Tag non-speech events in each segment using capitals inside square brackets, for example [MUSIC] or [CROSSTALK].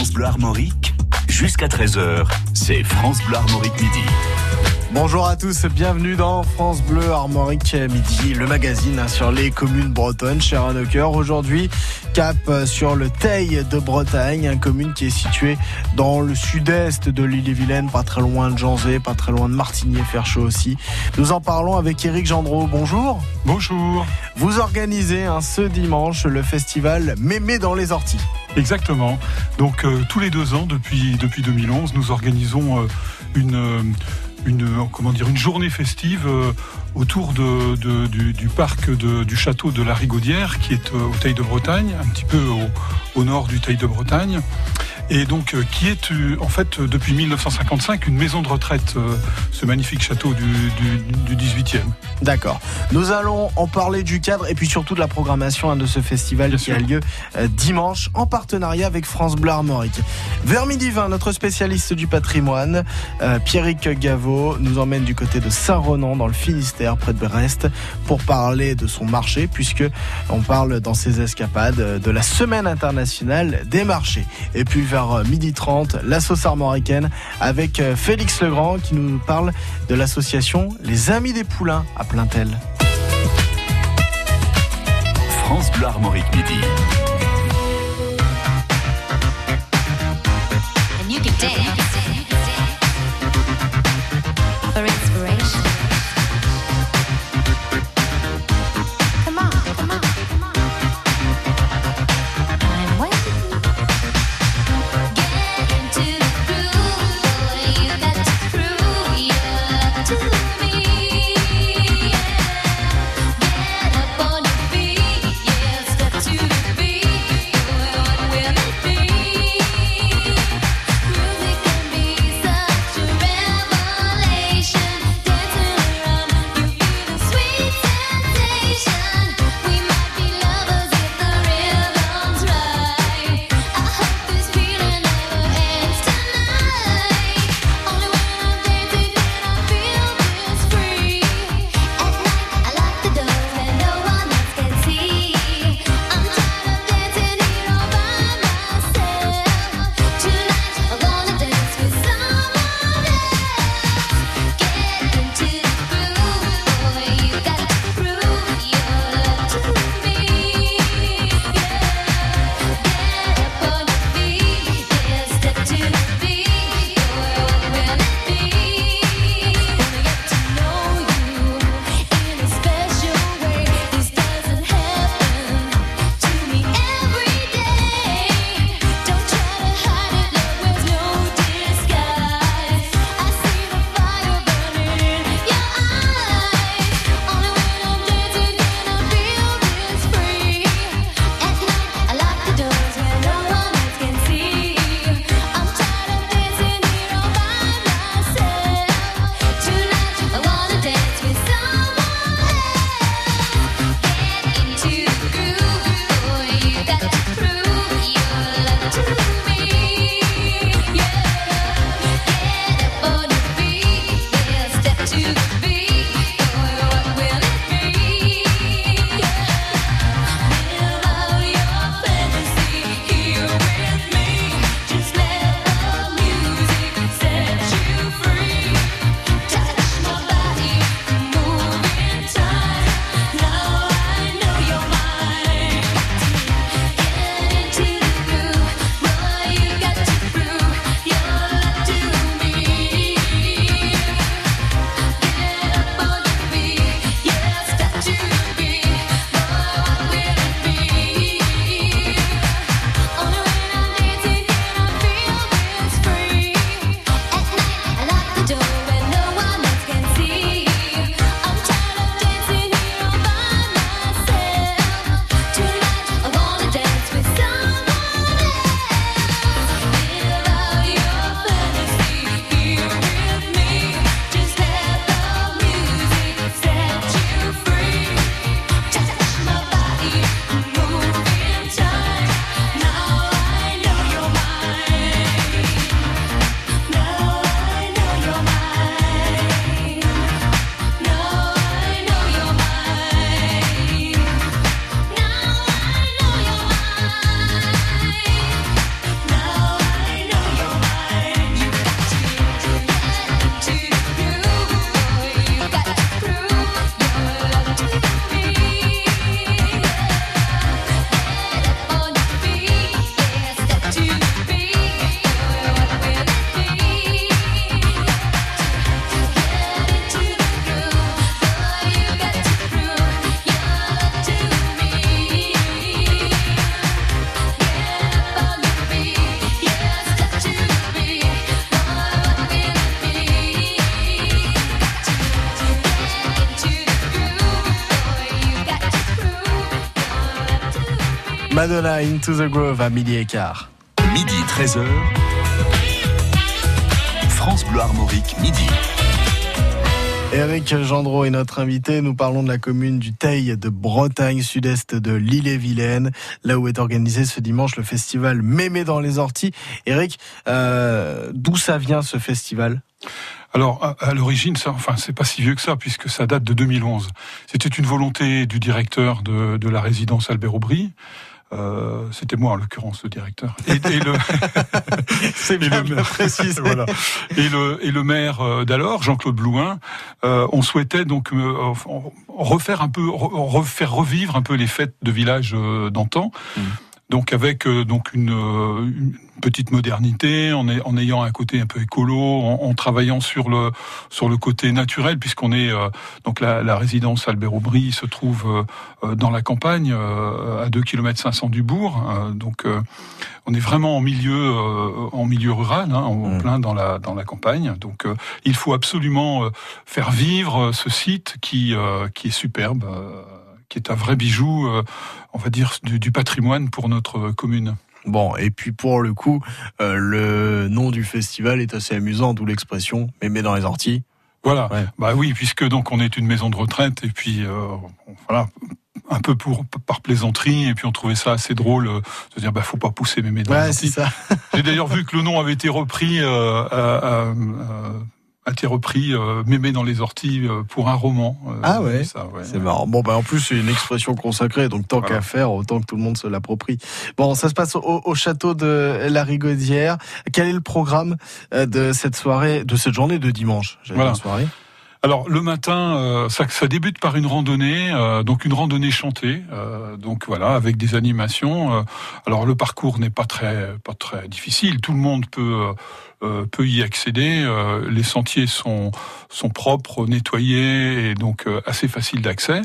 France Bleu Armorique, jusqu'à 13h, c'est France Bleu Armorique Midi. Bonjour à tous, bienvenue dans France Bleu Armorique Midi, le magazine sur les communes bretonnes, cher cœur. Aujourd'hui, cap sur le Teil de Bretagne, une commune qui est située dans le sud-est de l'île-et-Vilaine, pas très loin de Janzé, pas très loin de Martigny, Ferchaud aussi. Nous en parlons avec Eric Gendreau. Bonjour. Bonjour. Vous organisez hein, ce dimanche le festival Mémé dans les orties. Exactement. Donc euh, tous les deux ans, depuis, depuis 2011, nous organisons euh, une... Euh, une, comment dire, une journée festive euh, autour du, parc du château de la Rigaudière, qui est euh, au Teil de Bretagne, un petit peu au, au nord du Teil de Bretagne et donc euh, qui est euh, en fait euh, depuis 1955 une maison de retraite, ce magnifique château du, du, 18e. D'accord. Nous allons en parler du cadre et puis surtout de la programmation hein, de ce festival qui a lieu dimanche en partenariat avec France Bleu Armorique. Vers midi 20, notre spécialiste du patrimoine, Pierrick Gaveau, nous emmène du côté de Saint-Ronan dans le Finistère près de Brest pour parler de son marché puisque on parle dans ses escapades de la semaine internationale des marchés. Et puis vers h 30 la sauce armoricaine avec euh, Félix Legrand qui nous parle de l'association Les Amis des Poulains à Plaintel. France Bleu Armorique Midi. Madonna Into the Grove à midi et quart. Midi 13h. France Bleu Armorique, midi. Et avec Gendreau et notre invité, nous parlons de la commune du Teil de Bretagne, sud-est de l'île-et-Vilaine, là où est organisé ce dimanche le festival Mémé dans les orties. Eric, euh, d'où ça vient ce festival? Alors, à, l'origine, ça, enfin, c'est pas si vieux que ça, puisque ça date de 2011. C'était une volonté du directeur de, de la résidence Albert Aubry, euh, c'était moi en l'occurrence le directeur. Et, le [LAUGHS] c'est bien, le, précisé. [LAUGHS] voilà. Et le et le maire euh, d'alors, Jean-Claude Blouin, euh, on souhaitait donc euh, refaire un peu, refaire revivre un peu les fêtes de village d'antan. Mmh. Donc avec donc une, une, petite modernité, en, en, ayant un côté un peu écolo, en, travaillant sur le sur le côté naturel, puisqu'on est euh, donc la, la, résidence Albert Aubry se trouve euh, euh, dans la campagne, à 2 km 500 du bourg. donc on est vraiment en milieu en milieu rural, hein, en mmh. plein dans la dans la campagne. Donc il faut absolument faire vivre ce site qui qui est superbe, qui est un vrai bijou, on va dire du, du patrimoine pour notre commune. Bon, et puis pour le coup, euh, le nom du festival est assez amusant, d'où l'expression mémé dans les orties. Voilà. Bah oui, puisque donc on est une maison de retraite et puis euh, voilà, un peu pour par plaisanterie et puis on trouvait ça assez drôle euh, de dire bah faut pas pousser mémé dans les orties. J'ai d'ailleurs vu que le nom avait été repris euh, a été repris euh, Mémé dans les orties euh, pour un roman. Euh, ah ouais, c'est marrant. Bon bah en plus c'est une expression consacrée, donc tant qu'à faire, autant que tout le monde se l'approprie. Bon, ça se passe au, château de la Rigaudière. Quel est le programme de cette soirée, de cette journée de dimanche voilà. soirée? Alors le matin, ça, ça, débute par une randonnée, donc une randonnée chantée, donc voilà, avec des animations. alors le parcours n'est pas très pas très difficile, tout le monde peut euh, peut y accéder. Euh, les sentiers sont sont propres, nettoyés et donc euh, assez faciles d'accès.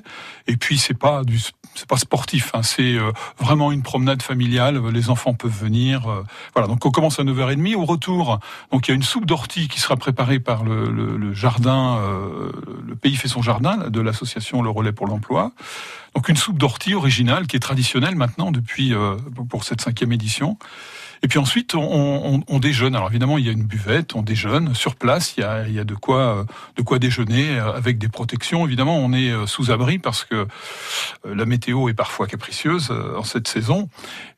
Et puis c'est pas du c'est pas sportif, hein, c'est vraiment une promenade familiale. Les enfants peuvent venir. voilà, donc on commence à 9h30. Au retour, donc il y a une soupe d'ortie qui sera préparée par le, le, le jardin, le pays fait son jardin de l'association Le Relais pour l'emploi. Donc une soupe d'ortie originale qui est traditionnelle maintenant depuis pour cette cinquième édition. Et puis ensuite, on, déjeune. Alors évidemment, il y a une buvette, on déjeune sur place. Il y a, il y a de quoi, de quoi déjeuner euh, avec des protections. Évidemment, on est euh, sous abri parce que euh, la météo est parfois capricieuse en cette saison,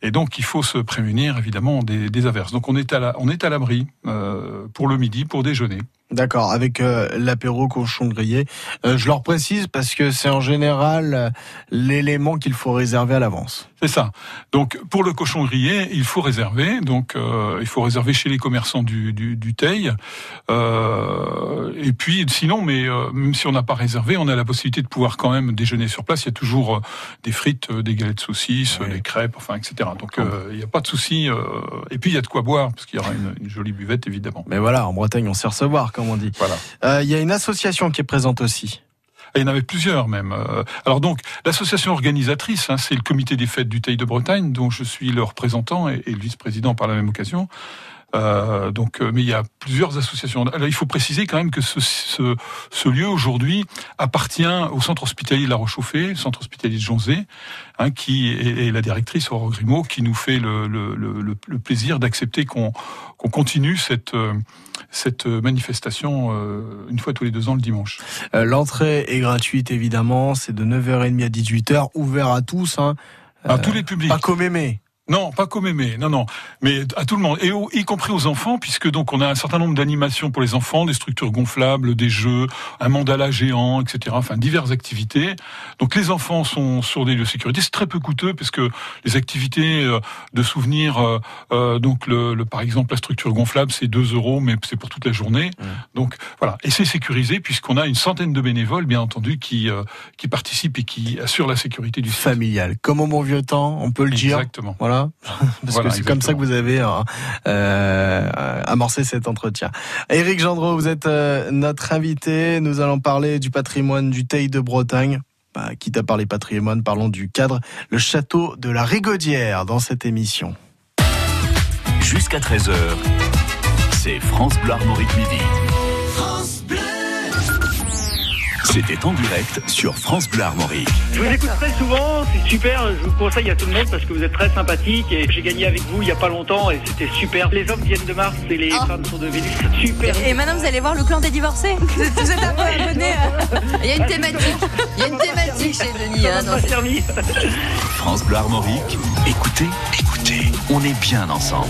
et donc il faut se prémunir évidemment des, averses. Donc on est à la, on est à l'abri pour le midi pour déjeuner. D'accord, avec l'apéro cochon grillé. je leur précise parce que c'est en général l'élément qu'il faut réserver à l'avance. C'est ça. Donc pour le cochon grillé, il faut réserver. Donc euh, il faut réserver chez les commerçants du, du, du Teil. Euh, et puis sinon, mais euh, même si on n'a pas réservé, on a la possibilité de pouvoir quand même déjeuner sur place. Il y a toujours euh, des frites, des galettes de saucisses, des crêpes, enfin etc. Donc il n'y a pas de souci. et puis il y a de quoi boire parce qu'il y aura une, une, jolie buvette évidemment. Mais voilà, en Bretagne, on sait recevoir, comme on dit. Voilà. Il y a une association qui est présente aussi. Il y en avait plusieurs même. Euh, alors donc, l'association organisatrice, hein, c'est le comité des fêtes du Teil de Bretagne, dont je suis le représentant et, le vice-président par la même occasion. Euh, donc, euh, mais il y a plusieurs associations. Alors, il faut préciser quand même que ce, ce, ce lieu aujourd'hui appartient au centre hospitalier de La Rochauffée, le centre hospitalier de Jonzé, hein, qui est, la directrice Aurore Grimaud, qui nous fait le, le, le, le plaisir d'accepter qu'on qu'on continue cette cette manifestation euh, une fois tous les deux ans le dimanche. Euh, l'entrée est gratuite évidemment, c'est de 9h30 à 18h, ouvert à tous. Hein. À tous les publics. Pas comme aimé. Non, pas comme aimé, non, non, mais à tout le monde, et y compris aux enfants, puisque donc on a un certain nombre d'animations pour les enfants, des structures gonflables, des jeux, un mandala géant, etc. Enfin, diverses activités. Donc les enfants sont sur des lieux de sécurité. C'est très peu coûteux, parce que les activités euh, de souvenirs, euh, euh, donc le, par exemple la structure gonflable, c'est 2 euros, mais c'est pour toute la journée. Donc voilà, et c'est sécurisé puisqu'on a une centaine de bénévoles, bien entendu, qui qui participent et qui assurent la sécurité du familial, comme au bon vieux temps, on peut le dire. Exactement. Voilà. [LAUGHS] Parce que c'est comme ça que vous avez euh, euh, amorcé cet entretien. Éric Gendreau, vous êtes euh, notre invité. Nous allons parler du patrimoine du Teil de Bretagne. Bah, quitte à parler patrimoine, parlons du cadre, le château de la Rigaudière dans cette émission. Jusqu'à 13h, c'est France Bleu Armorique Midi. C'était en direct sur France Bleu Armorique. Je vous écoute très souvent, c'est super. Je vous conseille à tout le monde parce que vous êtes très sympathique et j'ai gagné avec vous il n'y a pas longtemps et c'était super. Les hommes viennent de Mars et les Oh. femmes sont de Vénus. Super. Et maintenant, vous allez voir le clan des divorcés. Vous êtes, vous êtes un peu abonné. euh. Il y a une thématique. Il y a une thématique chez Denis. hein. France Bleu Armorique. Écoutez, écoutez, on est bien ensemble.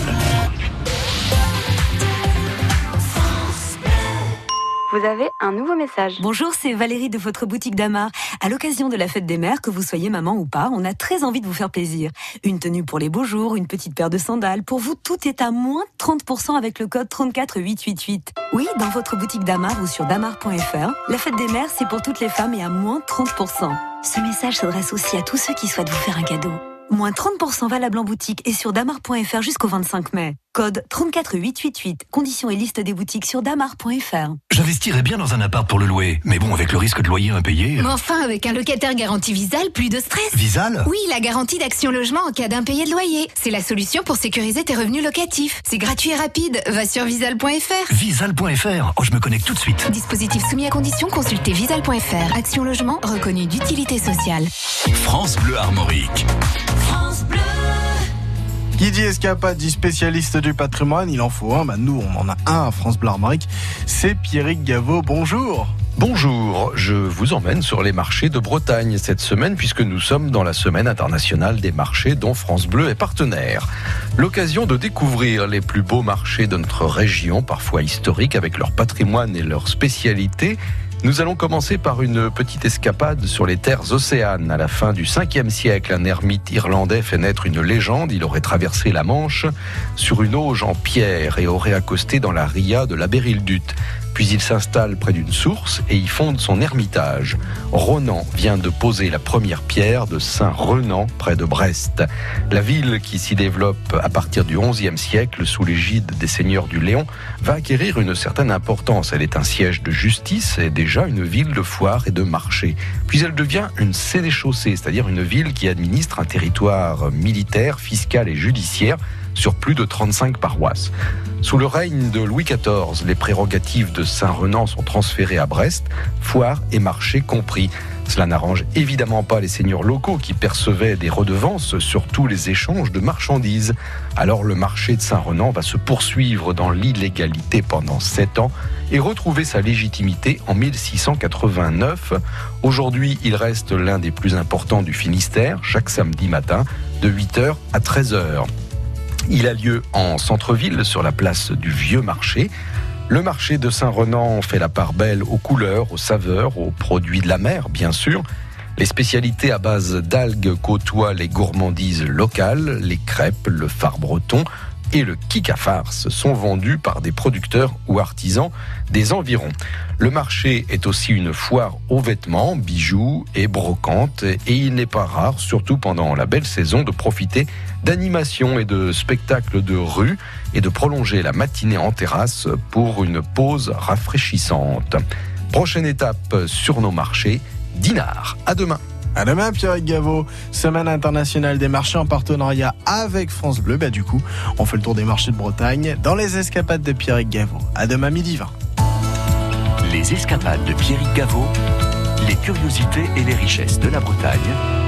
Vous avez un nouveau message. Bonjour, c'est Valérie de votre boutique d'Amar. À l'occasion de la fête des mères, que vous soyez maman ou pas, on a très envie de vous faire plaisir. Une tenue pour les beaux jours, une petite paire de sandales. Pour vous, tout est à moins 30% avec le code 34888. Oui, dans votre boutique d'Amar ou sur damar.fr. La fête des mères, c'est pour toutes les femmes et à moins 30%. Ce message s'adresse aussi à tous ceux qui souhaitent vous faire un cadeau. Moins 30% valable en boutique et sur damar.fr jusqu'au 25 mai. Code 34888. Conditions et liste des boutiques sur damar.fr. J'investirais bien dans un appart pour le louer, mais bon, avec le risque de loyer impayé. Mais enfin, avec un locataire garanti Visal, plus de stress. Visal Oui, la garantie d'action logement en cas d'impayé de loyer. C'est la solution pour sécuriser tes revenus locatifs. C'est gratuit et rapide. Va sur visal.fr. Visal.fr. Oh, je me connecte tout de suite. Dispositif soumis à condition, consultez visal.fr. Action logement reconnu d'utilité sociale. France Bleu Armorique. Qui dit escapade dit spécialiste du patrimoine, il en faut un. Bah, nous, on en a un à France Bleu Armorique. C'est Pierrick Gaveau. Bonjour. Bonjour, je vous emmène sur les marchés de Bretagne cette semaine puisque nous sommes dans la semaine internationale des marchés dont France Bleu est partenaire. L'occasion de découvrir les plus beaux marchés de notre région, parfois historiques avec leur patrimoine et leurs spécialités. Nous allons commencer par une petite escapade sur les terres océanes. À la fin du 5e siècle, un ermite irlandais fait naître une légende. Il aurait traversé la Manche sur une auge en pierre et aurait accosté dans la ria de la Bérildut. Puis il s'installe près d'une source et y fonde son ermitage. Ronan vient de poser la première pierre de Saint-Renan près de Brest. La ville qui s'y développe à partir du XIe siècle sous l'égide des seigneurs du Léon va acquérir une certaine importance. Elle est un siège de justice et déjà une ville de foire et de marché. Puis elle devient une sénéchaussée, c'est-à-dire une ville qui administre un territoire militaire, fiscal et judiciaire sur plus de 35 paroisses. Sous le règne de Louis XIV, les prérogatives de Saint-Renan sont transférées à Brest, foire et marché compris. Cela n'arrange évidemment pas les seigneurs locaux qui percevaient des redevances sur tous les échanges de marchandises. Alors le marché de Saint-Renan va se poursuivre dans l'illégalité pendant sept ans et retrouver sa légitimité en 1689. Aujourd'hui, il reste l'un des plus importants du Finistère, chaque samedi matin, de 8h à 13h. Il a lieu en centre-ville, sur la place du Vieux Marché. Le marché de Saint-Renan fait la part belle aux couleurs, aux saveurs, aux produits de la mer, bien sûr. Les spécialités à base d'algues côtoient les gourmandises locales, les crêpes, le phare breton et le kick à farce sont vendus par des producteurs ou artisans des environs. Le marché est aussi une foire aux vêtements, bijoux et brocantes et il n'est pas rare, surtout pendant la belle saison, de profiter d'animations et de spectacles de rue et de prolonger la matinée en terrasse pour une pause rafraîchissante. Prochaine étape sur nos marchés, Dinard. À demain. À demain, Pierrick Gaveau. Semaine internationale des marchés en partenariat avec France Bleu. Bah, du coup, on fait le tour des marchés de Bretagne dans les escapades de Pierrick Gaveau. À demain, midi 20. Les escapades de Pierrick Gaveau, les curiosités et les richesses de la Bretagne,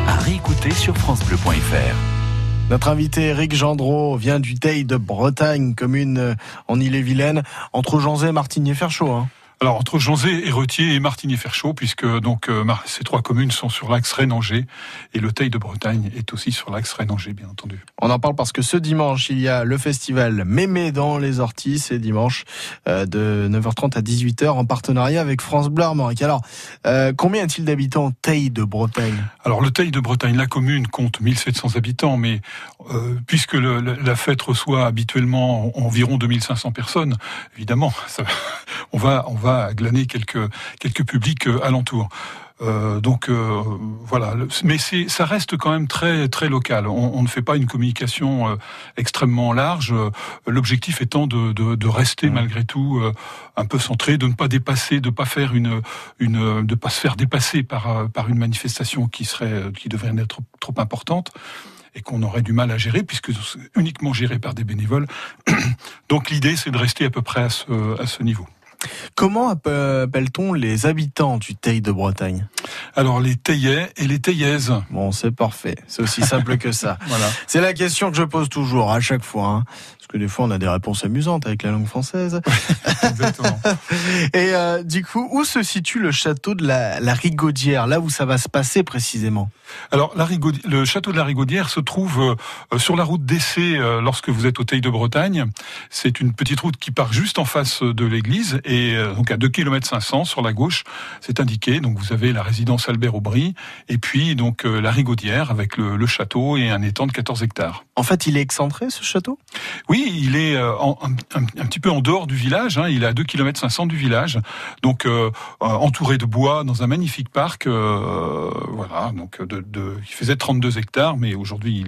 à réécouter sur FranceBleu.fr. Notre invité Eric Gendreau vient du Teil de Bretagne, commune euh, en Ille-et-Vilaine, entre Janzé et Martigny-Ferchaud. Hein. Alors entre Janzé, Héretier et Martigny-Ferchaud, puisque donc euh, ces trois communes sont sur l'axe Rennes-Angers et le Teil de Bretagne est aussi sur l'axe Rennes-Angers, bien entendu. On en parle parce que ce dimanche, il y a le festival Mémé dans les Orties. C'est dimanche euh, de 9h30 à 18h en partenariat avec France Bleu Armorique. Alors, euh, combien a-t-il d'habitants Teil de Bretagne? Alors le Teil de Bretagne, la commune compte 1700 habitants, mais euh, puisque le- la, la fête reçoit habituellement environ 2500 personnes, évidemment, [LAUGHS] ça- on va on va glaner quelques quelques publics euh, alentours. Euh, donc euh, voilà, mais c'est ça reste quand même très très local. On, on ne fait pas une communication euh, extrêmement large. L'objectif étant de, de, de rester malgré tout euh, un peu centré, de ne pas dépasser, de pas faire une une de pas se faire dépasser par par une manifestation qui serait qui devrait être trop, trop importante et qu'on aurait du mal à gérer puisque c'est uniquement géré par des bénévoles. [CLEARS THROAT] Donc l'idée c'est de rester à peu près à ce à ce niveau. Comment appelle-t-on les habitants du Teil de Bretagne? Alors les Teillais et les Teillaises. Bon, c'est parfait. C'est aussi simple que ça. [LAUGHS] Voilà. C'est la question que je pose toujours à chaque fois. Hein. Parce que des fois, on a des réponses amusantes avec la langue française. [LAUGHS] Exactement. [LAUGHS] et euh, du coup, où se situe le château de la, la Rigaudière? Là où ça va se passer précisément? Alors, la le château de la Rigaudière se trouve euh, sur la route d'essai euh, lorsque vous êtes au Teil de Bretagne. C'est une petite route qui part juste en face de l'église et euh, donc à 2 km 500 sur la gauche, c'est indiqué. Donc vous avez la résidence Albert Aubry et puis donc la Rigaudière avec le, le, château et un étang de 14 hectares. En fait, il est excentré ce château? Oui, il est un, un, un, petit peu en dehors du village. Hein. Il est à 2 km 500 du village, donc entouré de bois dans un magnifique parc. voilà, donc de il faisait 32 hectares, mais aujourd'hui,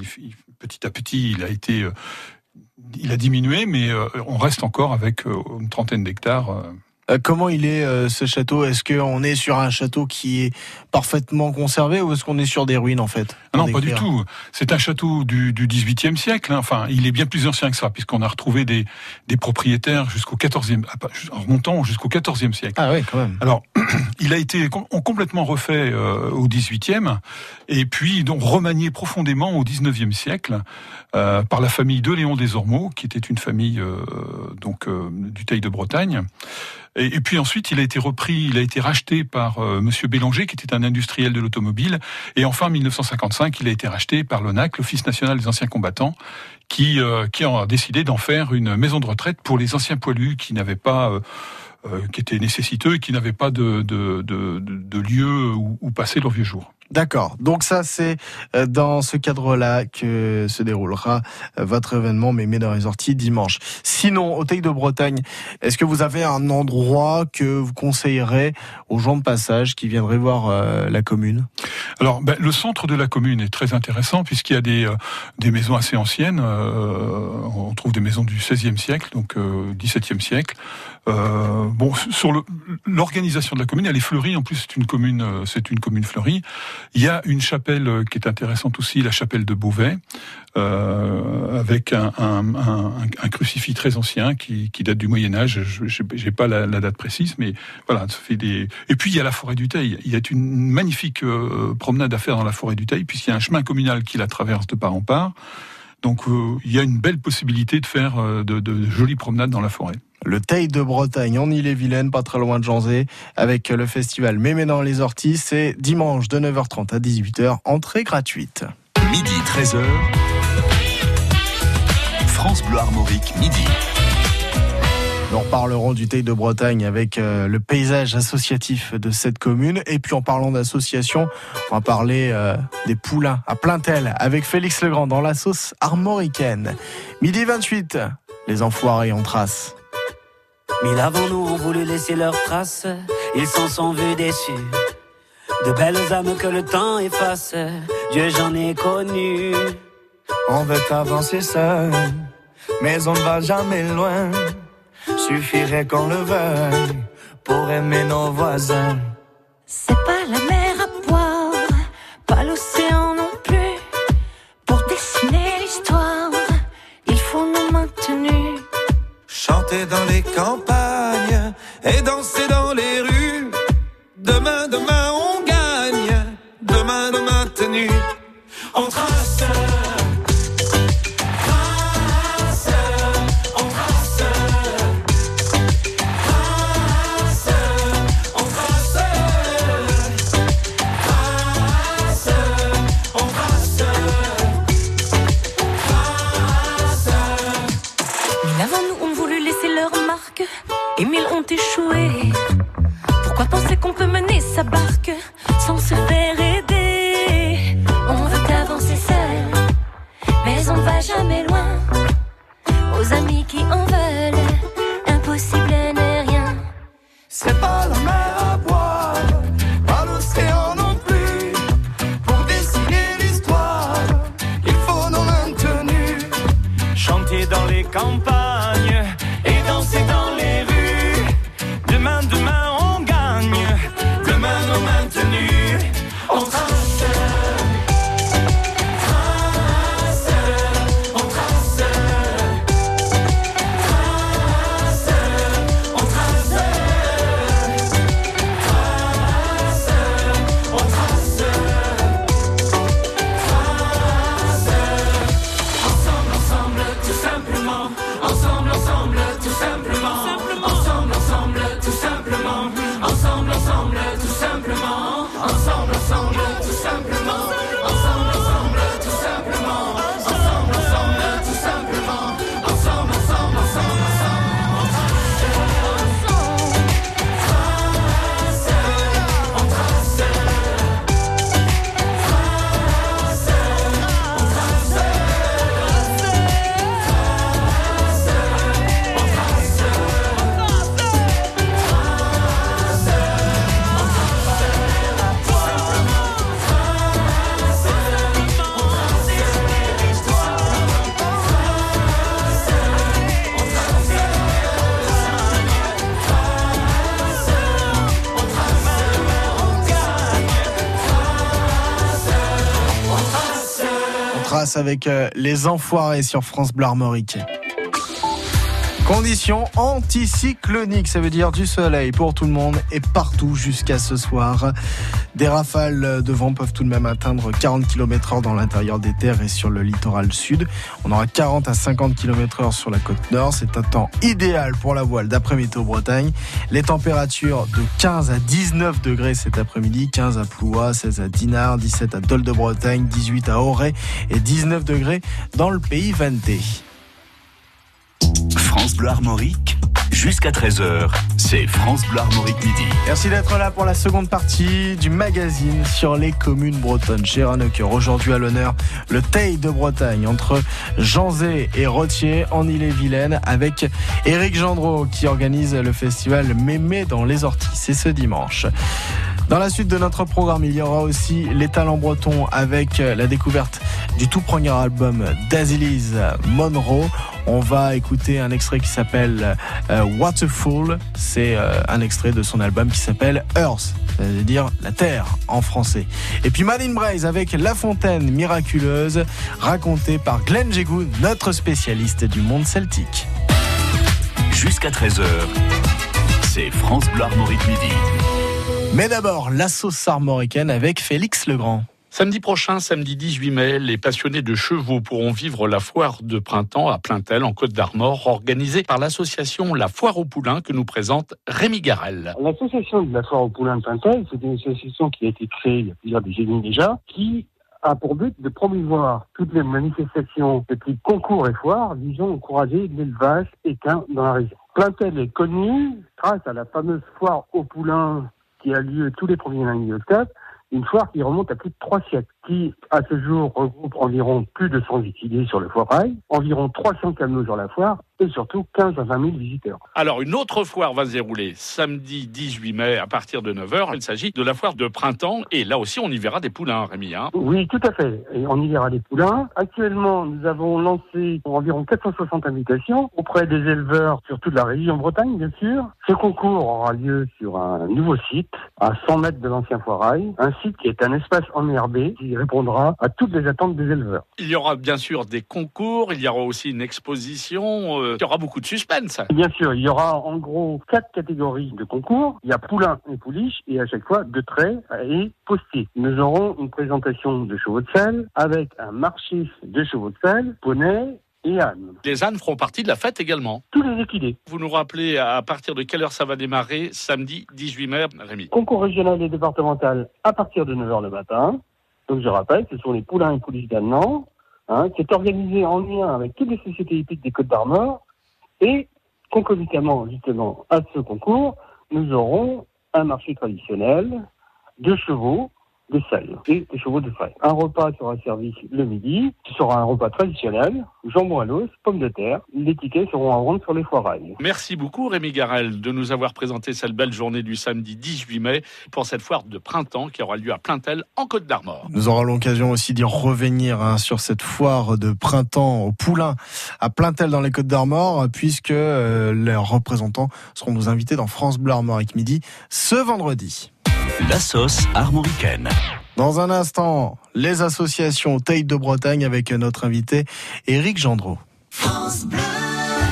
petit à petit, il a été, euh, il a diminué, mais euh, on reste encore avec euh, une trentaine d'hectares. Euh, comment il est euh, ce château? Est-ce qu'on est sur un château qui est parfaitement conservé ou est-ce qu'on est sur des ruines en fait? Ah Non, pas du tout. C'est un château du, du 18e siècle. Hein. Enfin, il est bien plus ancien que ça puisqu'on a retrouvé des, des propriétaires jusqu'au 14e, ah, en remontant jusqu'au 14e siècle. Ah oui, quand même. Alors, [CLEARS THROAT] il a été complètement refait euh, au 18e et puis donc remanié profondément au 19e siècle euh, par la famille de Léon des Ormeaux, qui était une famille euh, donc du Teil de Bretagne. Et, puis ensuite, il a été repris, il a été racheté par euh, Monsieur Bélanger, qui était un industriel de l'automobile. Et enfin, en 1955, il a été racheté par l'ONAC, l'Office national des anciens combattants, qui, euh, qui a décidé d'en faire une maison de retraite pour les anciens poilus qui n'avaient pas... Euh, qui étaient nécessiteux et qui n'avaient pas de, de, de, lieu où, où passer leur vieux jour. D'accord. Donc ça, c'est euh, dans ce cadre-là que se déroulera euh, votre événement Mémé dans les orties dimanche. Sinon, au Teil de Bretagne, est-ce que vous avez un endroit que vous conseillerez aux gens de passage qui viendraient voir euh, la commune? Alors, ben, le centre de la commune est très intéressant puisqu'il y a des, des maisons assez anciennes. on trouve des maisons du XVIe siècle, donc XVIIe siècle. bon, sur l'organisation de la commune, elle est fleurie. En plus, c'est une commune, c'est une commune fleurie. Il y a une chapelle euh, qui est intéressante aussi, la chapelle de Beauvais, euh, avec un, un, un, crucifix très ancien qui, qui date du Moyen Âge. Je n'ai pas la, la, date précise, mais voilà, ça fait des. Et puis il y a la forêt du Teil. Il y a une magnifique euh, promenade à faire dans la forêt du Teil, puisqu'il y a un chemin communal qui la traverse de part en part. Donc euh, il y a une belle possibilité de faire de, de jolies promenades dans la forêt le Teil de Bretagne en Ille-et-Vilaine, pas très loin de Janzé, avec le festival Mémé dans les Orties. C'est dimanche de 9h30 à 18h, entrée gratuite. Midi 13h, France Bleu Armorique, midi. Nous reparlerons du Teil de Bretagne avec euh, le paysage associatif de cette commune. Et puis en parlant d'association, on va parler euh, des poulains à Plaintel avec Félix Legrand dans la sauce armoricaine. Midi 28, les enfoirés en trace. Mille avant nous ont voulu laisser leurs traces, ils s'en sont vus déçus. De belles âmes que le temps efface, Dieu j'en ai connu. On veut avancer seul, mais on ne va jamais loin. Suffirait qu'on le veuille pour aimer nos voisins. C'est pas la mer Dans les campagnes et danser dans les rues. Demain, demain, sa barque avec euh, les enfoirés sur France Bleu Armorique. Conditions anticycloniques, ça veut dire du soleil pour tout le monde et partout jusqu'à ce soir. Des rafales de vent peuvent tout de même atteindre 40 km heure dans l'intérieur des terres et sur le littoral sud. On aura 40 à 50 km heure sur la côte nord. C'est un temps idéal pour la voile d'après Météo Bretagne. Les températures de 15 à 19 degrés cet après-midi, 15 à Ploua, 16 à Dinard, 17 à Dol de Bretagne, 18 à Auray et 19 degrés dans le pays vanté. France Bleu Armorique, jusqu'à 13h, c'est France Bleu Armorique midi. Merci d'être là pour la seconde partie du magazine sur les communes bretonnes. Chez Ranocœur, aujourd'hui à l'honneur, le Teil de Bretagne entre Janzé et Rottier en Ille-et-Vilaine avec Éric Gendreau qui organise le festival Mémé dans les Orties. C'est ce dimanche. Dans la suite de notre programme, il y aura aussi les talents bretons avec la découverte du tout premier album d'Azilise Monroe. On va écouter un extrait qui s'appelle euh, Waterfall. C'est euh, un extrait de son album qui s'appelle Earth, c'est-à-dire la terre en français. Et puis Malin Braise avec La Fontaine miraculeuse, racontée par Glenn Jégou, notre spécialiste du monde celtique. Jusqu'à 13h, c'est France Bleu Armorique midi. Mais d'abord, la sauce armoricaine avec Félix Legrand. Samedi prochain, samedi 18 mai, les passionnés de chevaux pourront vivre la foire de printemps à Plaintel, en Côte d'Armor, organisée par l'association La Foire au Poulain que nous présente Rémi Garel. L'association de la Foire au Poulain de Plaintel, c'est une association qui a été créée il y a plusieurs décennies déjà, qui a pour but de promouvoir toutes les manifestations de type concours et foires visant à encourager l'élevage équin dans la région. Plaintel est connu grâce à la fameuse foire au poulain qui a lieu tous les premiers lundis d'octobre, une foire qui remonte à plus de trois siècles, qui à ce jour regroupe environ plus de 100 équidés sur le foirail, environ 300 camions sur la foire et surtout 15 à 20 000 visiteurs. Alors, une autre foire va se dérouler samedi 18 mai à partir de 9h. Il s'agit de la foire de printemps et là aussi on y verra des poulains, Rémi. Hein Oui, tout à fait. Et on y verra des poulains. Actuellement, nous avons lancé environ 460 invitations auprès des éleveurs sur toute la région Bretagne, bien sûr. Ce concours aura lieu sur un nouveau site à 100 mètres de l'ancien foirail, un site qui est un espace enherbé qui répondra à toutes les attentes des éleveurs. Il y aura bien sûr des concours, il y aura aussi une exposition, euh, il y aura beaucoup de suspense. Bien sûr, il y aura en gros quatre catégories de concours. Il y a poulain et pouliche et à chaque fois de traits et postiers. Nous aurons une présentation de chevaux de selle avec un marché de chevaux de selle, poney et âne. Les ânes feront partie de la fête également. Tous les équidés. Vous nous rappelez à partir de quelle heure ça va démarrer samedi 18 mai, Rémi? Concours régional et départemental à partir de 9h le matin. Donc je rappelle, ce sont les poulains et pouliches d'Annan. Hein, c'est organisé en lien avec toutes les sociétés hippiques des Côtes d'Armor. Et concomitamment justement à ce concours, nous aurons un marché traditionnel de chevaux de selle et de chevaux de faille. Un repas sera servi le midi. Ce sera un repas traditionnel, jambon à l'os, pommes de terre. Les tickets seront à vendre sur les foirailles. Merci beaucoup Rémi Garel de nous avoir présenté cette belle journée du samedi 18 mai pour cette foire de printemps qui aura lieu à Plaintel en Côte d'Armor. Nous aurons l'occasion aussi d'y revenir hein, sur cette foire de printemps au Poulain à Plaintel dans les Côtes d'Armor puisque euh, les représentants seront nos invités dans France Bleu Armorique Midi ce vendredi. La sauce armoricaine. Dans un instant, les associations Taille de Bretagne avec notre invité Éric Gendreau.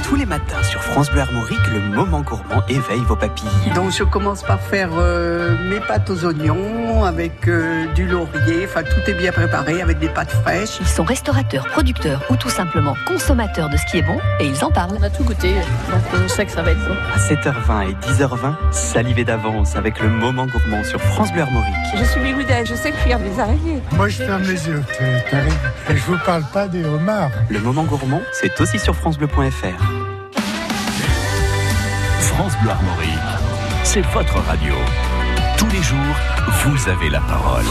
Tous les matins sur France Bleu Armorique, le moment gourmand éveille vos papilles. Donc je commence par faire euh, mes pâtes aux oignons avec euh, du laurier, enfin tout est bien préparé avec des pâtes fraîches. Ils sont restaurateurs, producteurs ou tout simplement consommateurs de ce qui est bon et ils en parlent. On a tout goûté, donc on sait que ça va être bon. À 7h20 et 10h20, salivez d'avance avec le moment gourmand sur France Bleu Armorique. Je suis bigoudelle, je sais cuire des araignées. Moi je ferme les yeux, t'arrives. Et je vous parle pas des homards. Le moment gourmand, c'est aussi sur francebleu.fr. France Bleu Armorique, c'est votre radio. Tous les jours, vous avez la parole.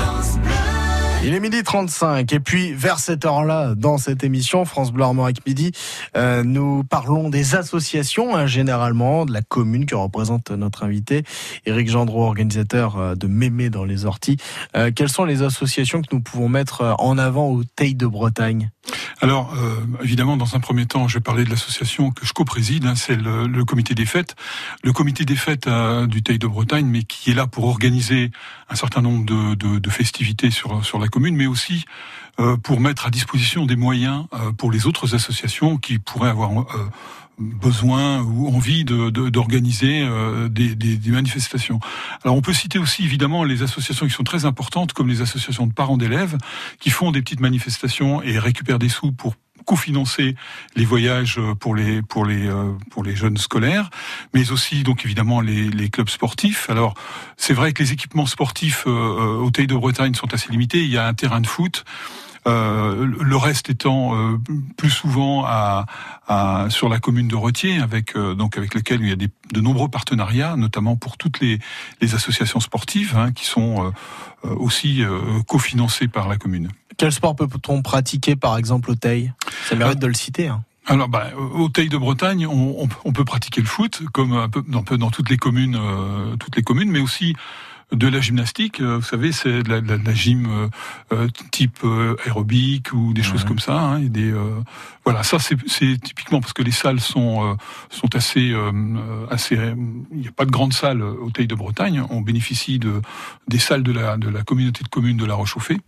Il est midi 35 et puis vers cette heure-là, dans cette émission France Bleu Armorique Midi, euh, nous parlons des associations, hein, généralement de la commune que représente notre invité, Éric Gendreau, organisateur euh, de Mémé dans les Orties. Euh, quelles sont les associations que nous pouvons mettre en avant au Teil de Bretagne? Alors, euh, évidemment, dans un premier temps, je vais parler de l'association que je co-préside, hein, c'est le, comité des fêtes. Le comité des fêtes euh, du Teil de Bretagne, mais qui est là pour organiser un certain nombre de, festivités sur, la commune, mais aussi euh, pour mettre à disposition des moyens pour les autres associations qui pourraient avoir besoin ou envie de- de- d'organiser euh, des, des- des manifestations. Alors on peut citer aussi évidemment les associations qui sont très importantes, comme les associations de parents d'élèves, qui font des petites manifestations et récupèrent des sous pour cofinancer les voyages euh, pour les pour les euh, pour les jeunes scolaires, mais aussi donc évidemment les, les clubs sportifs. Alors c'est vrai que les équipements sportifs euh, au Pays de Bretagne sont assez limités. Il y a un terrain de foot. Euh, le reste étant euh, plus souvent à, à- sur la commune de Retier, avec euh, donc avec lequel il y a des, de nombreux partenariats, notamment pour toutes les, les associations sportives hein, qui sont aussi cofinancées par la commune. Quel sport peut-on pratiquer par exemple au Teil? Ça mérite de le citer. hein. Alors, bah, au Teil de Bretagne, on, on- on peut pratiquer le foot, comme un peu, dans toutes les communes, euh, toutes les communes, mais aussi de la gymnastique. Euh, Vous savez, c'est de la, de la- gym euh, euh, type euh, aérobique ou des choses comme ça. hein, et des, euh, voilà, ça c'est typiquement parce que les salles sont euh, sont assez assez. Il n'y a pas de grandes salles au Teil de Bretagne. On bénéficie de des salles de la de la communauté de communes de La Roche-au-Fay.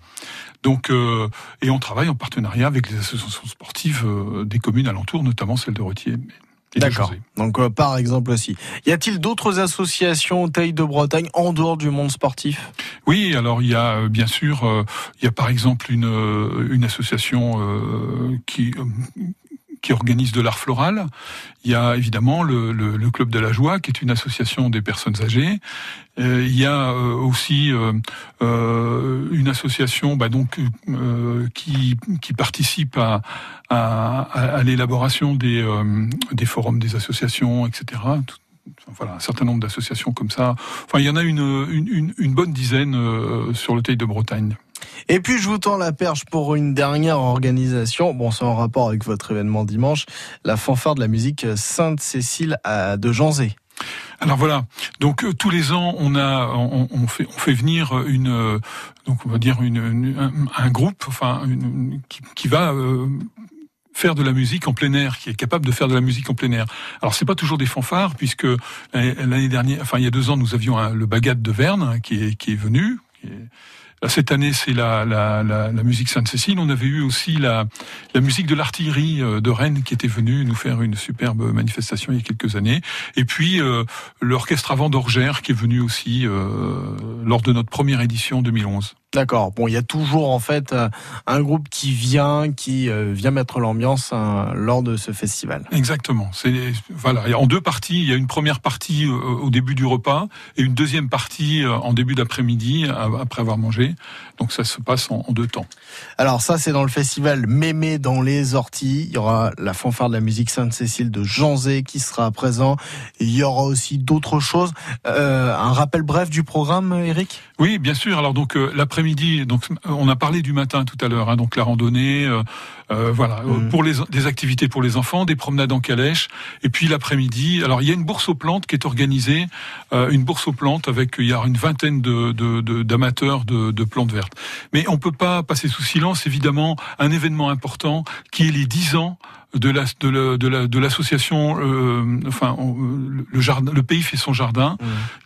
Donc, euh, et on travaille en partenariat avec les associations sportives des communes alentours, notamment celle de Retier. D'accord. Donc euh, par exemple aussi. Y a-t-il d'autres associations au Teil de Bretagne en dehors du monde sportif? Oui, alors il y a euh, bien sûr, euh, il y a par exemple une, une association euh, qui euh, qui organise de l'art floral. Il y a évidemment le, le, le Club de la Joie, qui est une association des personnes âgées. Euh, il y a euh, aussi euh, euh, une association bah, donc euh, qui, qui participe à, à, à- l'élaboration des, euh, des forums des associations, etc. Voilà, un certain nombre d'associations comme ça. Enfin, il y en a une, une, une, bonne dizaine sur le Teil de Bretagne. Et puis je vous tends la perche pour une dernière organisation. Bon, c'est en rapport avec votre événement dimanche, la fanfare de la musique Sainte-Cécile de Janzé. Alors voilà, donc euh, tous les ans on fait venir une euh, donc on va dire un, groupe enfin qui, va euh, faire de la musique en plein air, qui est capable de faire de la musique en plein air. Alors c'est pas toujours des fanfares puisque l'année dernière, enfin il y a deux ans nous avions le Bagat de Verne hein, qui est venu. Cette année, c'est la, la, musique Sainte-Cécile. On avait eu aussi la, la musique de l'artillerie euh, de Rennes qui était venue nous faire une superbe manifestation il y a quelques années. Et puis euh, l'orchestre avant d'Orgère qui est venu aussi euh, lors de notre première édition 2011. D'accord. Bon, il y a toujours en fait euh, un groupe qui vient, qui euh, vient mettre l'ambiance hein, lors de ce festival. Exactement. C'est voilà. Il y a En deux parties, il y a une première partie euh, au début du repas et une deuxième partie en début d'après-midi après avoir mangé. Donc ça se passe en, en deux temps. Alors ça, c'est dans le festival Mémé dans les orties. Il y aura la fanfare de la musique Sainte-Cécile de Janzé qui sera présent. Il y aura aussi d'autres choses. Euh, un rappel bref du programme, Eric Oui, bien sûr. Alors donc euh, l'après-midi, donc on a parlé du matin tout à l'heure, hein, donc la randonnée, euh, euh, voilà, euh, pour les des activités pour les enfants, des promenades en calèche, et puis l'après-midi. Alors il y a une bourse aux plantes qui est organisée, euh, une bourse aux plantes avec il y a une vingtaine de de- de- d'amateurs de, de plantes vertes. Mais on peut pas passer sous silence évidemment un événement important qui est les 10 ans de la de la- de la- de l'association euh, enfin on- le- jardin le pays fait son jardin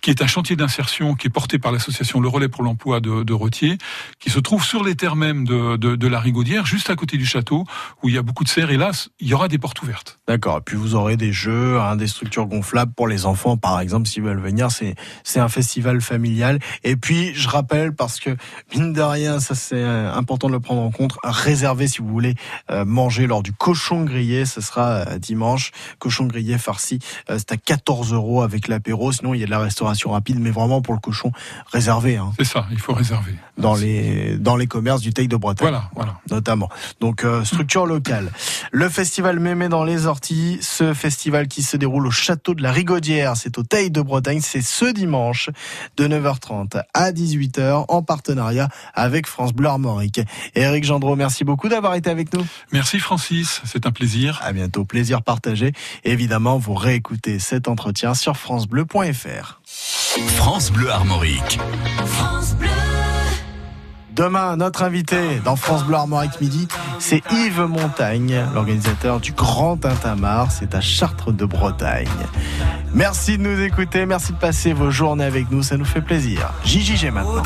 qui est un chantier d'insertion qui est porté par l'association Le Relais pour l'emploi de, de Retier qui se trouve sur les terres mêmes de, de, de la Rigaudière juste à côté du château où il y a beaucoup de serres et là il y aura des portes ouvertes D'accord. Et puis vous aurez des jeux, hein, des structures gonflables pour les enfants, par exemple, s'ils veulent venir. C'est c'est un festival familial. Et puis je rappelle parce que mine de rien, ça c'est euh, important de le prendre en compte. Réservé si vous voulez euh, manger lors du cochon grillé, ce sera euh, dimanche. Cochon grillé farci, euh, c'est à 14 euros avec l'apéro. Sinon il y a de la restauration rapide, mais vraiment pour le cochon réservé. Hein, c'est ça il faut réserver dans les dans les commerces du Teil de Bretagne. Voilà, voilà. Notamment. Donc euh, structure locale. Le festival Mémé dans les Orties, ce festival qui se déroule au château de la Rigaudière, c'est au Teil de Bretagne, c'est ce dimanche de 9h30 à 18h en partenariat avec France Bleu Armorique. Eric Gendreau, merci beaucoup d'avoir été avec nous. merci Francis c'est un plaisir À bientôt, plaisir partagé. Évidemment, vous réécoutez cet entretien sur francebleu.fr. France Bleu Armorique. Demain, notre invité dans France Bleu Armorique Midi, c'est Yves Montagne, l'organisateur du Grand Tintamarre. C'est à Chartres de Bretagne. Merci de nous écouter, merci de passer vos journées avec nous, ça nous fait plaisir. JJG maintenant.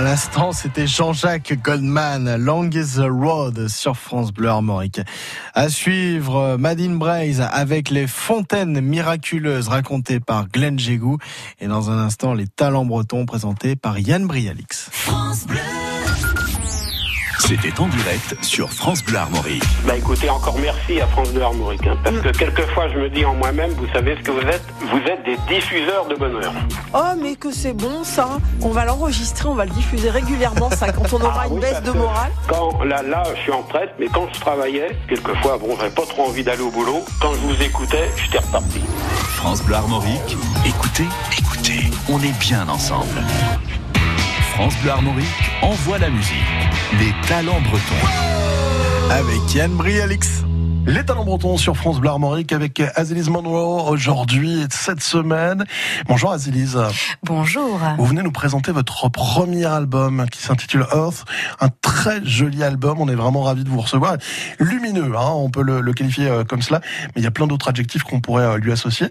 À l'instant, c'était Jean-Jacques Goldman, Long is the Road sur France Bleu Armorique. À suivre, Madine Braise avec les fontaines miraculeuses racontées par Glenn Jégou. Et dans un instant, les talents bretons présentés par Yann Brialix. C'était en direct sur France Bleu Armorique. Bah écoutez, encore merci à France Bleu Armorique, hein, parce que quelquefois je me dis en moi-même, vous savez ce que vous êtes? Vous êtes des diffuseurs de bonheur. Oh, mais que c'est bon ça. On va l'enregistrer, on va le diffuser régulièrement ça quand on aura Ah une oui, baisse de morale. Quand là, là, je suis en retraite, mais quand je travaillais, quelquefois, bon, j'avais pas trop envie d'aller au boulot. Quand je vous écoutais, j'étais reparti. France Bleu Armorique, écoutez, écoutez, on est bien ensemble. France Bleu Armorique envoie la musique. Les talents bretons. Avec Yann Brialix. Les talents bretons sur France Bleu Armorique avec Azélise Monroe aujourd'hui, cette semaine. Bonjour Azélise. Bonjour. Vous venez nous présenter votre premier album qui s'intitule Earth. Un très joli album. On est vraiment ravis de vous recevoir. Lumineux, hein, on peut le, le qualifier euh, comme cela. Mais il y a plein d'autres adjectifs qu'on pourrait euh, lui associer.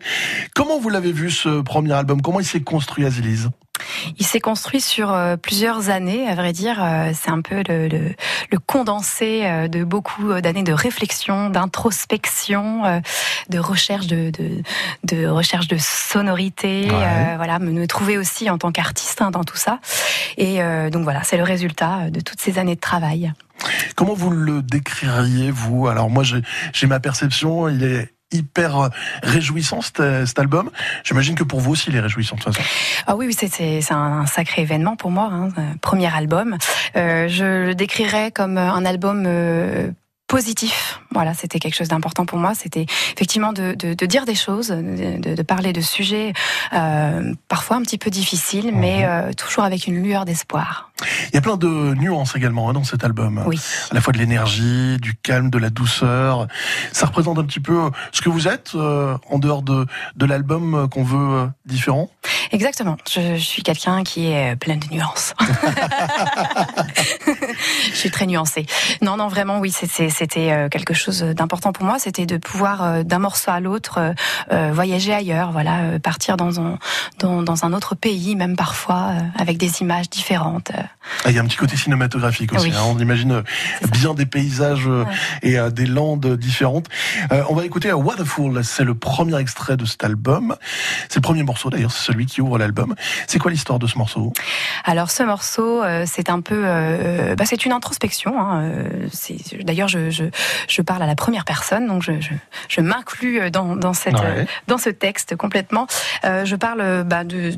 Comment vous l'avez vu ce premier album? Comment il s'est construit Azélise Il s'est construit sur euh, plusieurs années, à vrai dire. euh, c'est un peu le, le, le condensé euh, de beaucoup d'années de réflexion, d'introspection, de recherche de, de, de recherche de sonorité. Ouais. euh, voilà, me, me trouver aussi en tant qu'artiste hein, dans tout ça. Et euh, donc voilà, c'est le résultat de toutes ces années de travail. Comment vous le décririez, vous? Alors moi, j'ai j'ai ma perception, il est hyper euh, réjouissant cet, cet album. J'imagine que pour vous aussi, il est réjouissant de toute façon. Ah oui, c'est un sacré événement pour moi, hein, euh, premier album. Euh, je le décrirais comme un album euh, positif. Voilà, c'était quelque chose d'important pour moi. C'était effectivement de, de, de dire des choses, de, parler de sujets euh, parfois un petit peu difficiles, mais euh, toujours avec une lueur d'espoir. Il y a plein de nuances également hein, dans cet album. Oui. À la fois de l'énergie, du calme, de la douceur. Ça représente un petit peu ce que vous êtes euh, en dehors de, de l'album qu'on veut différent. Exactement. Je, je suis quelqu'un qui est plein de nuances. [LAUGHS] [LAUGHS] je suis très nuancée. Non, non, vraiment, oui, c'était quelque chose d'important pour moi. C'était de pouvoir euh, d'un morceau à l'autre euh, euh, voyager ailleurs, voilà, partir dans un dans, dans un autre pays, même parfois avec des images différentes. Ah, Il y a un petit côté cinématographique aussi. Oui. hein. On imagine bien des paysages et des landes différentes. Euh, on va écouter Waterfall. C'est le premier extrait de cet album. C'est le premier morceau d'ailleurs. C'est celui qui ouvre l'album. C'est quoi l'histoire de ce morceau? Alors ce morceau, c'est un peu, euh, bah, c'est une introspection. Hein, D'ailleurs, je, je, je parle à la première personne, donc je, je, je m'inclus dans, dans cette, Ouais. euh, dans ce texte complètement. Euh, je parle euh, bah, de,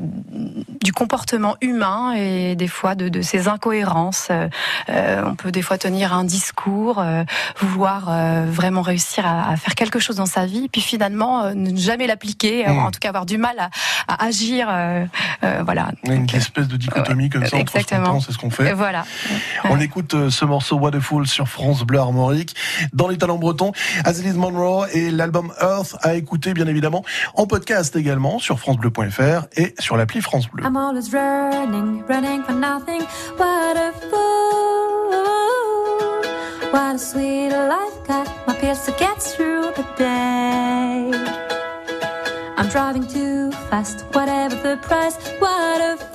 du comportement humain et des fois de, de ses incohérences. Euh, euh, on peut des fois tenir un discours, euh, vouloir euh, vraiment réussir à, à faire quelque chose dans sa vie, puis finalement euh, ne jamais l'appliquer, euh, Mm. en tout cas avoir du mal à, à agir. euh, euh, voilà. A Une espèce de dichotomie comme ça entre ce qu'on Exactement. et ce qu'on fait. Voilà. On écoute euh, ce morceau Waterfall sur France Bleu Armorique dans les talents bretons. Azélise Monroe et l'album Earth à écouter bien évidemment en podcast également sur francebleu.fr et sur l'appli France Bleu. I'm always running, running for nothing. What a fool. What a sweet life got my pills to get through the day. I'm driving too fast, whatever the price. What a fool.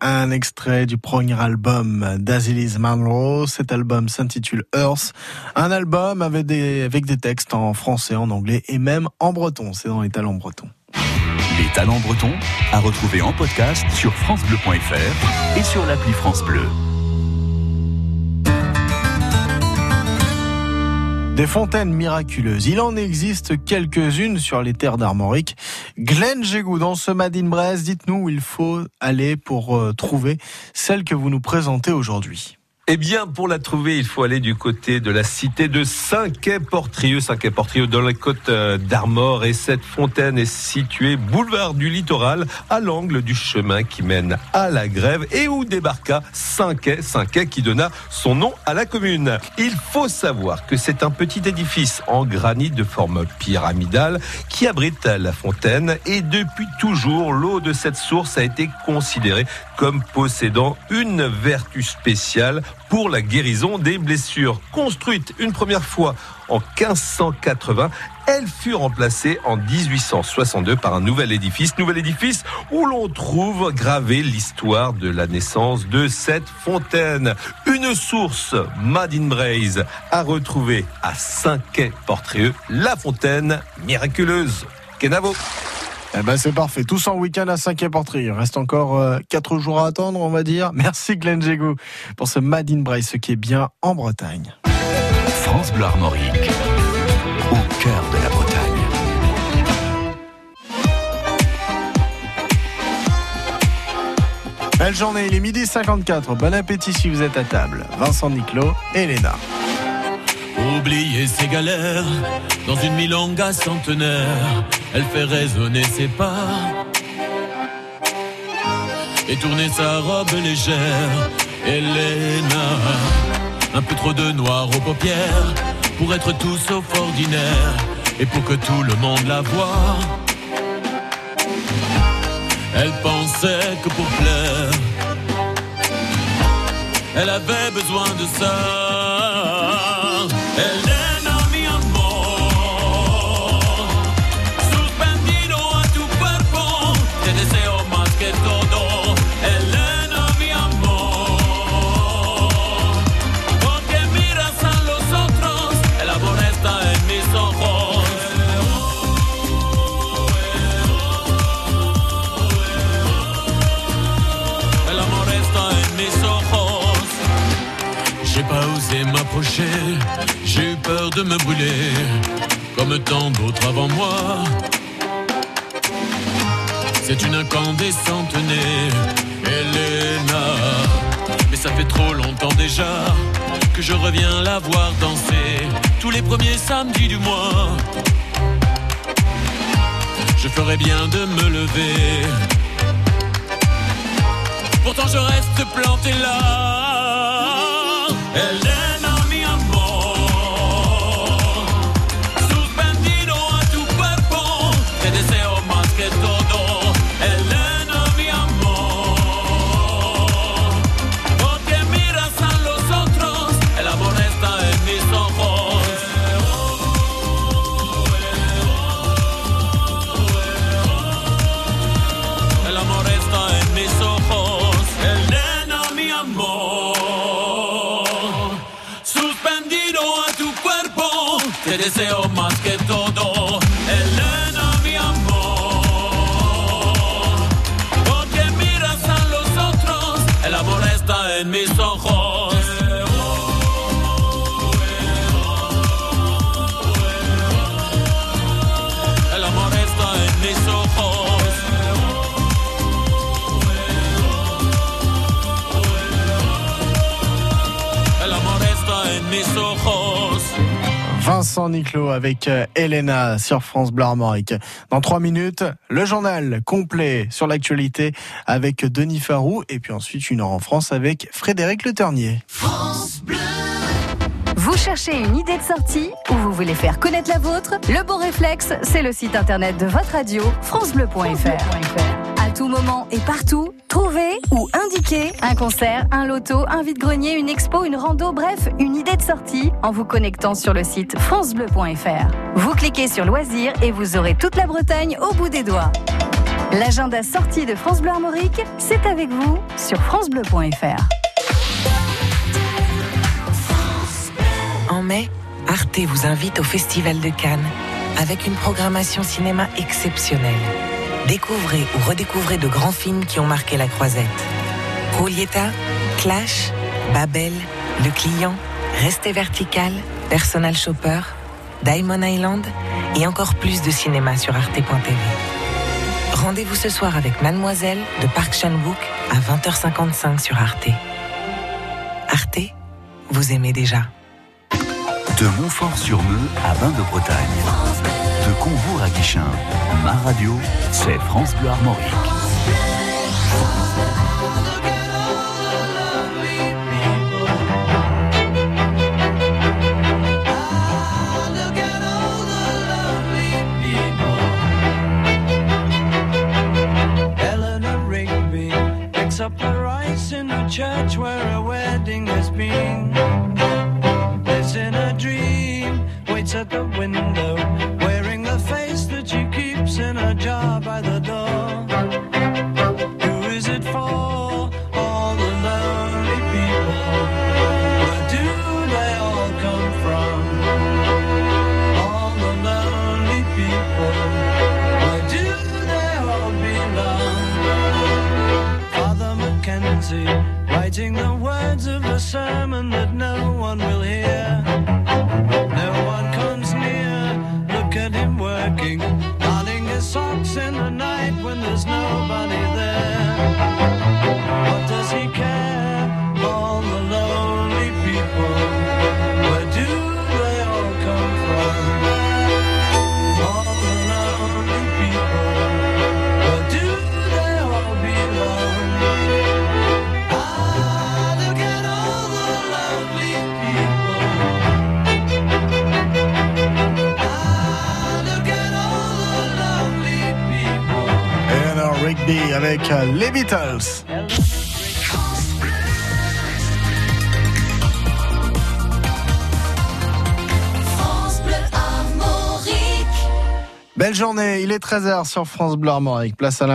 Un extrait du premier album d'Azilis Manro. Cet album s'intitule Earth. Un album avec des, avec des textes en français, en anglais et même en breton. C'est dans les talents bretons. Les talents bretons à retrouver en podcast sur FranceBleu.fr et sur l'appli France Bleu. Des fontaines miraculeuses. Il en existe quelques-unes sur les terres d'Armorique. Glenn Gégou, dans ce Madine Brest, dites-nous où il faut aller pour euh, trouver celle que vous nous présentez aujourd'hui. Eh bien, pour la trouver, il faut aller du côté de la cité de Saint-Quay-Portrieux. Saint-Quay-Portrieux dans la côte euh, d'Armor. Et cette fontaine est située boulevard du Littoral, à l'angle du chemin qui mène à la Grève et où débarqua Saint-Quay. Saint-Quay qui donna son nom à la commune. Il faut savoir que c'est un petit édifice en granit de forme pyramidale qui abrite la fontaine. Et depuis toujours, l'eau de cette source a été considérée comme possédant une vertu spéciale pour la guérison des blessures. Construite une première fois en 1580, elle fut remplacée en 1862 par un nouvel édifice, nouvel édifice où l'on trouve gravé l'histoire de la naissance de cette fontaine. Une source Madine Braise a retrouvé à Saint-Quay-Portrieux la fontaine miraculeuse. Kenavo. Eh ben c'est parfait. Tous en week-end à 5 portrait. Il reste encore euh, 4 jours à attendre, on va dire. Merci Glenn Jégou pour ce Made in Braille, ce qui est bien en Bretagne. France Bleu Armorique, au cœur de la Bretagne. Belle journée, il est midi 54. Bon appétit si vous êtes à table. Vincent Niclot et Léna. Oublier ses galères dans une milonga centenaire, elle fait résonner ses pas. Et tourner sa robe légère, Elena. Un peu trop de noir aux paupières pour être tout sauf ordinaire et pour que tout le monde la voie. Elle pensait que pour plaire, elle avait besoin de ça. M'approcher, j'ai eu peur de me brûler, comme tant d'autres avant moi. C'est une incandescente née, Elena. Mais ça fait trop longtemps déjà que je reviens la voir danser tous les premiers samedis du mois. Je ferais bien de me lever. Pourtant je reste planté là. Deseo más que todo, Elena, mi amor. Porque miras a los otros, el amor está en mis ojos. El amor está en mis ojos. El amor está en mis ojos. Vincent Niclot avec euh, Elena sur France Bleu Armorique. Dans trois minutes, le journal complet sur l'actualité avec Denis Farou et puis ensuite une heure en France avec Frédéric Le Ternier. Vous cherchez une idée de sortie ou vous voulez faire connaître la vôtre? Le bon réflexe, c'est le site internet de votre radio, francebleu.fr. tout moment et partout, trouver ou indiquer un concert, un loto, un vide-grenier, une expo, une rando, bref, une idée de sortie en vous connectant sur le site francebleu.fr. Vous cliquez sur loisirs et vous aurez toute la Bretagne au bout des doigts. L'agenda sortie de France Bleu Armorique, c'est avec vous sur francebleu.fr. En mai, Arte vous invite au Festival de Cannes avec une programmation cinéma exceptionnelle. Découvrez ou redécouvrez de grands films qui ont marqué la croisette. Julieta, Clash, Babel, Le Client, Restez Vertical, Personal Shopper, Diamond Island et encore plus de cinéma sur arte.tv. Rendez-vous ce soir avec Mademoiselle de Park Chan-wook à 20h55 sur Arte. Arte, vous aimez déjà. De Montfort-sur-Meux à Bain de Bretagne. De Combourg à Guichin. Ma radio, c'est France Bleu Armorique. 13h sur France Bleu Armorique. Place à.